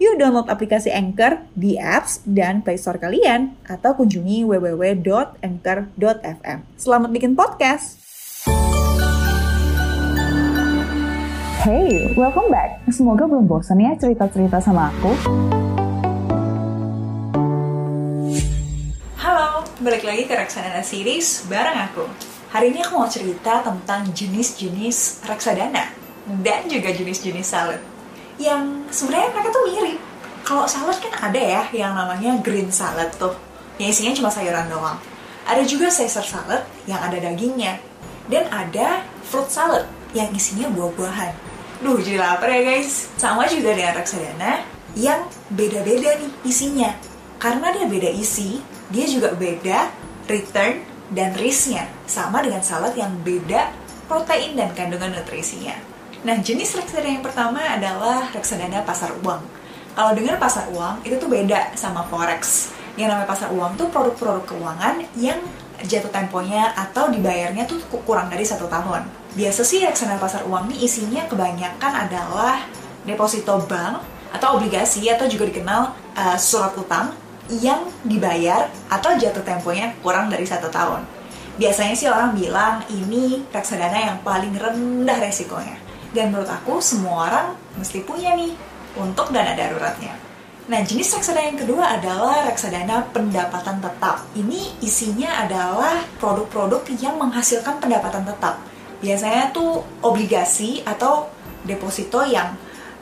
Yuk download aplikasi Anchor di apps dan Play Store kalian atau kunjungi www.anchor.fm. Selamat bikin podcast. Hey, welcome back. Semoga belum bosan ya cerita-cerita sama aku. Halo, balik lagi ke Reksadana Series bareng aku. Hari ini aku mau cerita tentang jenis-jenis reksadana dan juga jenis-jenis salad yang sebenarnya mereka tuh mirip. Kalau salad kan ada ya yang namanya green salad tuh, yang isinya cuma sayuran doang. Ada juga Caesar salad yang ada dagingnya. Dan ada fruit salad yang isinya buah-buahan. Duh, jadi lapar ya guys. Sama juga dengan reksadana yang beda-beda nih isinya. Karena dia beda isi, dia juga beda return dan risknya. Sama dengan salad yang beda protein dan kandungan nutrisinya. Nah, jenis reksadana yang pertama adalah reksadana pasar uang. Kalau dengar pasar uang, itu tuh beda sama forex. Yang namanya pasar uang tuh produk-produk keuangan yang jatuh temponya atau dibayarnya tuh kurang dari satu tahun. Biasa sih reksadana pasar uang ini isinya kebanyakan adalah deposito bank atau obligasi atau juga dikenal uh, surat utang yang dibayar atau jatuh temponya kurang dari satu tahun. Biasanya sih orang bilang ini reksadana yang paling rendah resikonya. Dan menurut aku semua orang mesti punya nih untuk dana daruratnya. Nah, jenis reksadana yang kedua adalah reksadana pendapatan tetap. Ini isinya adalah produk-produk yang menghasilkan pendapatan tetap. Biasanya tuh obligasi atau deposito yang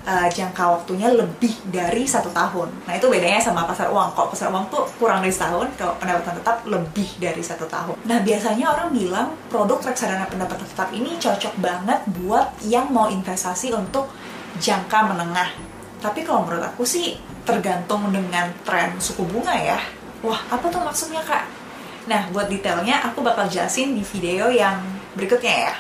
uh, jangka waktunya lebih dari satu tahun. Nah itu bedanya sama pasar uang. Kalau pasar uang tuh kurang dari setahun, kalau pendapatan tetap lebih dari satu tahun. Nah biasanya orang bilang produk reksadana pendapatan tetap ini cocok banget buat yang mau investasi untuk jangka menengah. Tapi kalau menurut aku sih tergantung dengan tren suku bunga ya. Wah apa tuh maksudnya kak? Nah buat detailnya aku bakal jelasin di video yang berikutnya ya.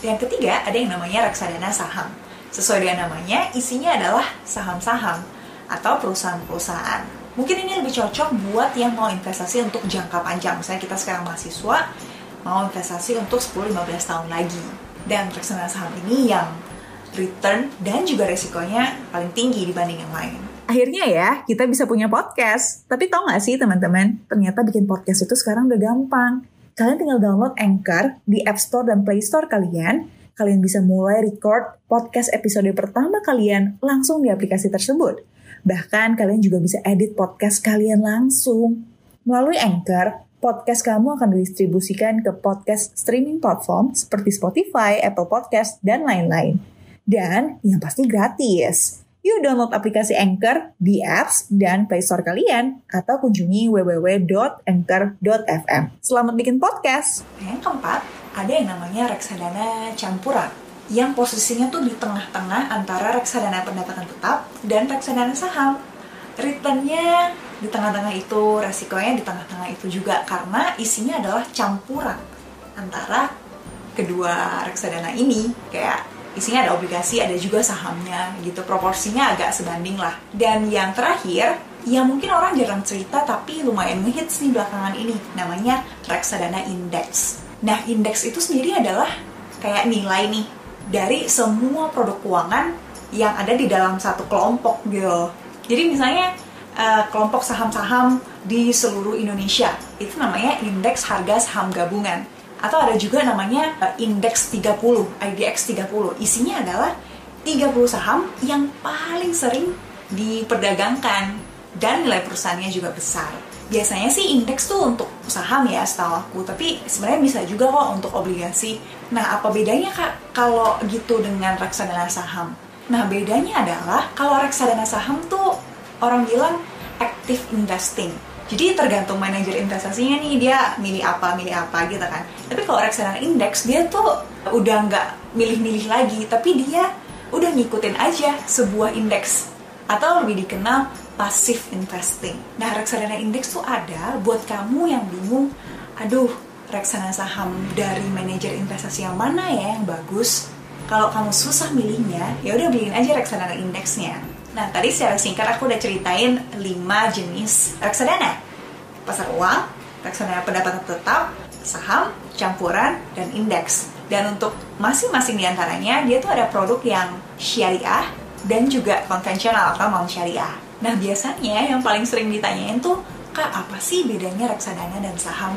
Yang ketiga ada yang namanya reksadana saham. Sesuai dengan namanya, isinya adalah saham-saham atau perusahaan-perusahaan. Mungkin ini lebih cocok buat yang mau investasi untuk jangka panjang. Misalnya kita sekarang mahasiswa, mau investasi untuk 10-15 tahun lagi. Dan reksadana saham ini yang return dan juga resikonya paling tinggi dibanding yang lain. Akhirnya ya, kita bisa punya podcast. Tapi tau gak sih teman-teman, ternyata bikin podcast itu sekarang udah gampang. Kalian tinggal download Anchor di App Store dan Play Store kalian, kalian bisa mulai record podcast episode pertama kalian langsung di aplikasi tersebut. Bahkan kalian juga bisa edit podcast kalian langsung. Melalui Anchor, podcast kamu akan didistribusikan ke podcast streaming platform seperti Spotify, Apple Podcast, dan lain-lain. Dan yang pasti gratis. Yuk download aplikasi Anchor di apps dan Play Store kalian atau kunjungi www.anchor.fm. Selamat bikin podcast. Yang keempat, ada yang namanya reksadana campuran yang posisinya tuh di tengah-tengah antara reksadana pendapatan tetap dan reksadana saham. Returnnya di tengah-tengah itu, resikonya di tengah-tengah itu juga karena isinya adalah campuran antara kedua reksadana ini kayak isinya ada obligasi, ada juga sahamnya gitu. Proporsinya agak sebanding lah. Dan yang terakhir, yang mungkin orang jarang cerita tapi lumayan ngehits nih belakangan ini, namanya reksadana indeks. Nah, indeks itu sendiri adalah kayak nilai nih dari semua produk keuangan yang ada di dalam satu kelompok gitu. Jadi misalnya uh, kelompok saham-saham di seluruh Indonesia itu namanya indeks harga saham gabungan atau ada juga namanya uh, indeks 30, IDX 30. Isinya adalah 30 saham yang paling sering diperdagangkan dan nilai perusahaannya juga besar. Biasanya sih indeks tuh untuk saham ya setahu aku. Tapi sebenarnya bisa juga kok untuk obligasi. Nah apa bedanya kak kalau gitu dengan reksadana saham? Nah bedanya adalah kalau reksadana saham tuh orang bilang active investing. Jadi tergantung manajer investasinya nih dia milih apa milih apa gitu kan. Tapi kalau reksadana indeks dia tuh udah nggak milih-milih lagi. Tapi dia udah ngikutin aja sebuah indeks. Atau lebih dikenal passive investing. Nah, reksadana indeks tuh ada buat kamu yang bingung, aduh, reksadana saham dari manajer investasi yang mana ya yang bagus? Kalau kamu susah milihnya, ya udah beliin aja reksadana indeksnya. Nah, tadi secara singkat aku udah ceritain 5 jenis reksadana. Pasar uang, reksadana pendapatan tetap, saham, campuran, dan indeks. Dan untuk masing-masing di antaranya, dia tuh ada produk yang syariah dan juga konvensional atau non syariah. Nah biasanya yang paling sering ditanyain tuh, kak apa sih bedanya reksadana dan saham?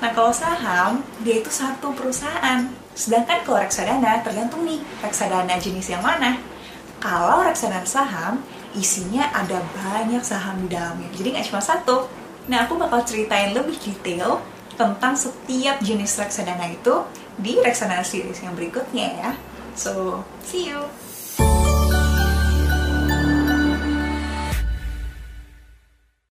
Nah kalau saham, dia itu satu perusahaan. Sedangkan kalau reksadana tergantung nih, reksadana jenis yang mana. Kalau reksadana saham, isinya ada banyak saham di dalamnya. Jadi nggak cuma satu. Nah aku bakal ceritain lebih detail tentang setiap jenis reksadana itu di reksadana series yang berikutnya ya. So, see you!